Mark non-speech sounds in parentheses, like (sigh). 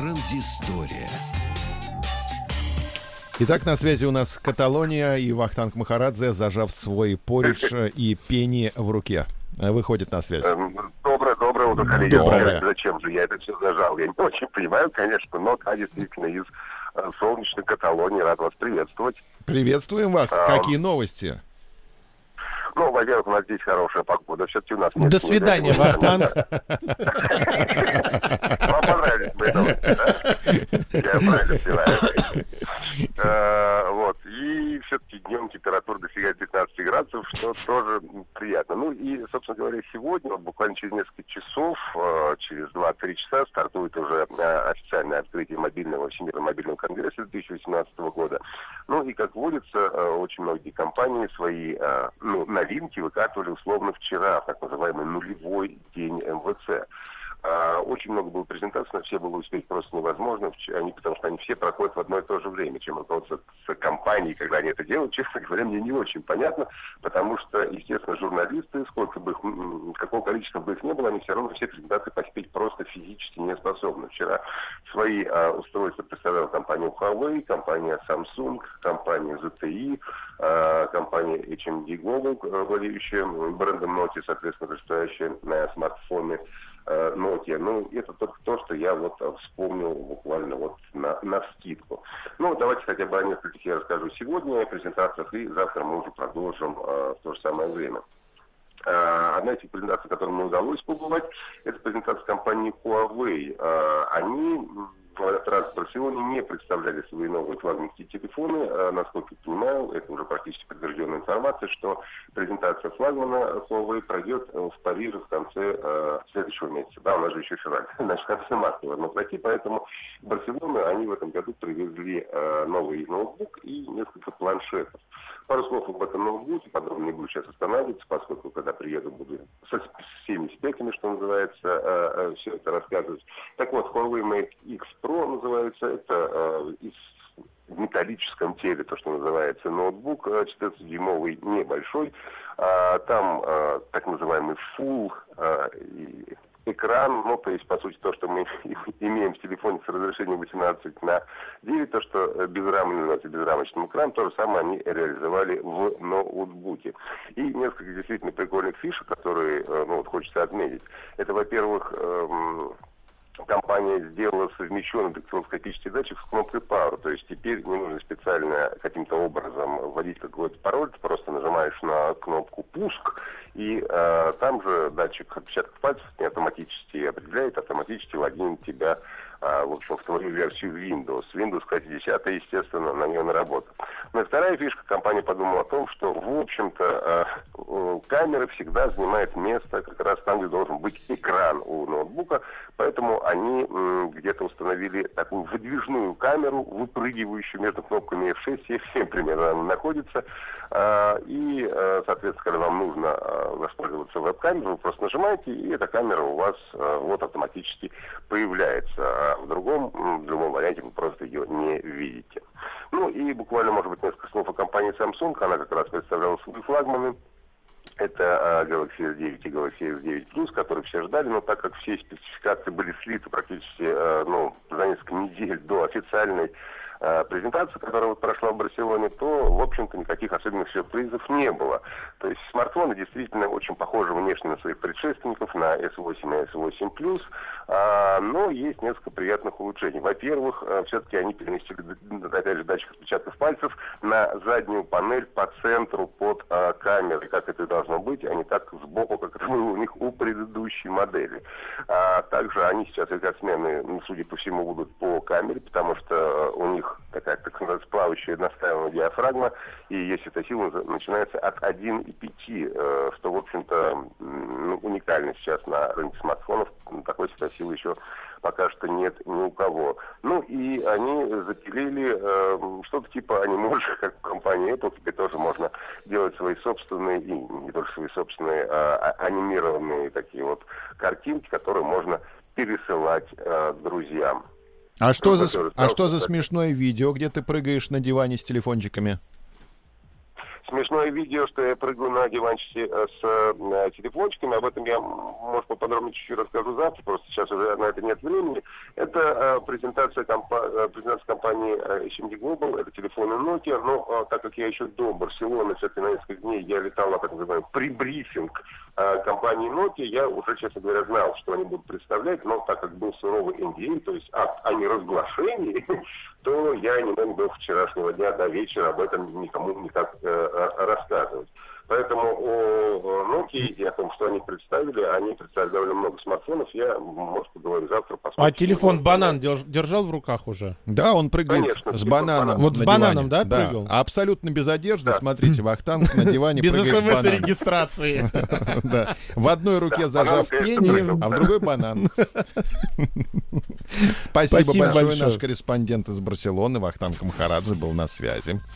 Транзистория. Итак, на связи у нас Каталония и Вахтанг Махарадзе, зажав свой поридж и пени в руке, выходит на связь. Эм, доброе, доброе утро, коллеги. Доброе. Зачем же я это все зажал? Я не очень понимаю, конечно, но да, действительно из э, солнечной Каталонии рад вас приветствовать. Приветствуем вас. А, Какие новости? Ну, во-первых, у нас здесь хорошая погода. Все-таки у нас нет До свидания, Вахтанг. Вам понравились мои новости, да? Я правильно понимаю. Э, Вот. И все-таки днем температура достигает 15 градусов, что тоже приятно. Ну и, собственно говоря, сегодня, вот буквально через несколько часов, э, через 2-3 часа стартует уже э, официальное открытие мобильного Всемирного мобильного конгресса 2018 года. Ну и, как водится, э, очень многие компании свои ну, новинки выкатывали условно вчера, так называемый нулевой день МВЦ. А, Очень много было презентаций, на все было успеть просто невозможно, они, потому что они все проходят в одно и то же время. Чем руководство компанией, когда они это делают, (laughs) честно говоря, мне не очень понятно, потому что, естественно, журналисты, сколько бы их, какого количества бы их не было, они все равно все презентации поспеть просто физически не способны. Вчера свои а, устройства представляла компания Huawei, компания Samsung, компания ZTE, а, компания HMD Global, э, владеющая брендом Nokia, соответственно, представляющая на смартфоны э, Nokia. Ну, это только то, что я вот э, вспомнил буквально вот на, на скидку. Ну, давайте хотя бы о нескольких я расскажу сегодня о презентациях, и завтра мы уже продолжим э, в то же самое время. Э, Одна из презентаций, которую мне удалось побывать, это презентация компании Huawei. Э, Они раз в Барселоне не представляли свои новые флагманские телефоны. Э, Насколько я понимаю, это уже практически подтвержденная информация, что презентация флагмана Huawei пройдет э, в Париже в конце э, следующего месяца. Да, у нас же еще февраль, значит, в конце марта должно пройти, поэтому в Барселону они в этом году привезли э, новый ноутбук и несколько планшетов. Пару слов об этом ноутбуке, подробно не буду сейчас останавливаться, поскольку когда приеду, буду со всеми спеками, что называется, все это рассказывать. Так вот, Huawei Mate X Pro называется, это э, из в металлическом теле, то, что называется, ноутбук э, 14-дюймовый, небольшой. А, Там э, так называемый full э, экран, ну, то есть, по сути, то, что мы (laughs) имеем в телефоне с разрешением 18 на 9, то, что э, безрамный называется безрамочным экраном, то же самое они реализовали в ноутбуке. И несколько действительно прикольных фишек, которые, э, ну, вот хочется отметить. Это, во-первых, эм, компания сделала совмещенный дактилоскопический датчик с кнопкой Power. То есть теперь не нужно специально каким-то образом вводить какой-то пароль, ты просто нажимаешь на кнопку «Пуск», и э, там же датчик отпечатков пальцев не автоматически определяет, автоматически логинит тебя а, в общем, в твою версию Windows. Windows, кстати, 10 естественно, на нее наработал. Ну и вторая фишка, компания подумала о том, что, в общем-то, э, э, камера всегда занимает место как раз там, где должен быть экран у ноутбука, поэтому они где-то установили такую выдвижную камеру, выпрыгивающую между кнопками F6 и F7 примерно она находится, А, и, э, соответственно, когда вам нужно э, воспользоваться веб-камерой, вы просто нажимаете, и эта камера у вас э, вот автоматически появляется. А в другом, в другом варианте вы просто ее не видите. Ну и буквально, может быть, несколько слов о компании Samsung. Она как раз представляла свои флагманы. Это а, Galaxy S9 и Galaxy S9 Plus, которые все ждали, но так как все спецификации были слиты практически э, ну, за несколько недель до официальной э, которая вот прошла в Барселоне, то, в общем-то, никаких особенных сюрпризов не было. То есть смартфоны действительно очень похожи внешне на своих предшественников, на S8 и S8 Plus, а, но есть несколько приятных улучшений. Во-первых, э, все-таки они переместили, д- опять же, датчик отпечатков пальцев на заднюю панель по центру под э, камерой, как это должно быть, а не так сбоку, как это было у них у предыдущей модели. А также они сейчас рекордсмены, ну, судя по всему, будут по камере, потому что э, у них такая, так сказать, плавающая настраиваемая диафрагма, и если эта сила начинается от 1,5, э, что, в общем-то, ну, уникально сейчас на рынке смартфонов. Такой силы еще пока что нет ни у кого. Ну и они запилили э, что-то типа анимошек, как в компании Apple. Теперь тоже можно делать свои собственные, и не только свои собственные, а, а- анимированные такие вот картинки, которые можно пересылать э, друзьям. А что, за, а что за смешное видео, где ты прыгаешь на диване с телефончиками? Смешное видео, что я прыгаю на диванчике э, с э, телефончиками. Об этом я, может, поподробнее чуть-чуть расскажу завтра, просто сейчас уже на это нет времени. Это э, презентация, компа- э, презентация компании э, HMD Global, это телефоны Nokia, но э, так как я еще до Барселоны, все-таки на несколько дней я летал на так называемый прибрифинг э, компании Nokia, я уже, честно говоря, знал, что они будут представлять, но так как был суровый NDA, то есть акт о неразглашении, (laughs) то я не мог до вчерашнего дня до вечера об этом никому никак э, рассказывать. Поэтому о Nokia и о том, что они представили, они представили довольно много смартфонов. Я, может, поговорю завтра. Посмотрим. А телефон банан держал в руках уже? Да, он прыгает Конечно, с бананом. Вот с бананом, да, прыгал? Да, абсолютно без одежды. Да. Смотрите, Вахтанг на диване (laughs) Без смс-регистрации. (laughs) Да. В одной руке зажав пени, а в другой банан. (laughs) Спасибо большое. Наш корреспондент из Барселоны, Вахтанг Махарадзе, был на связи.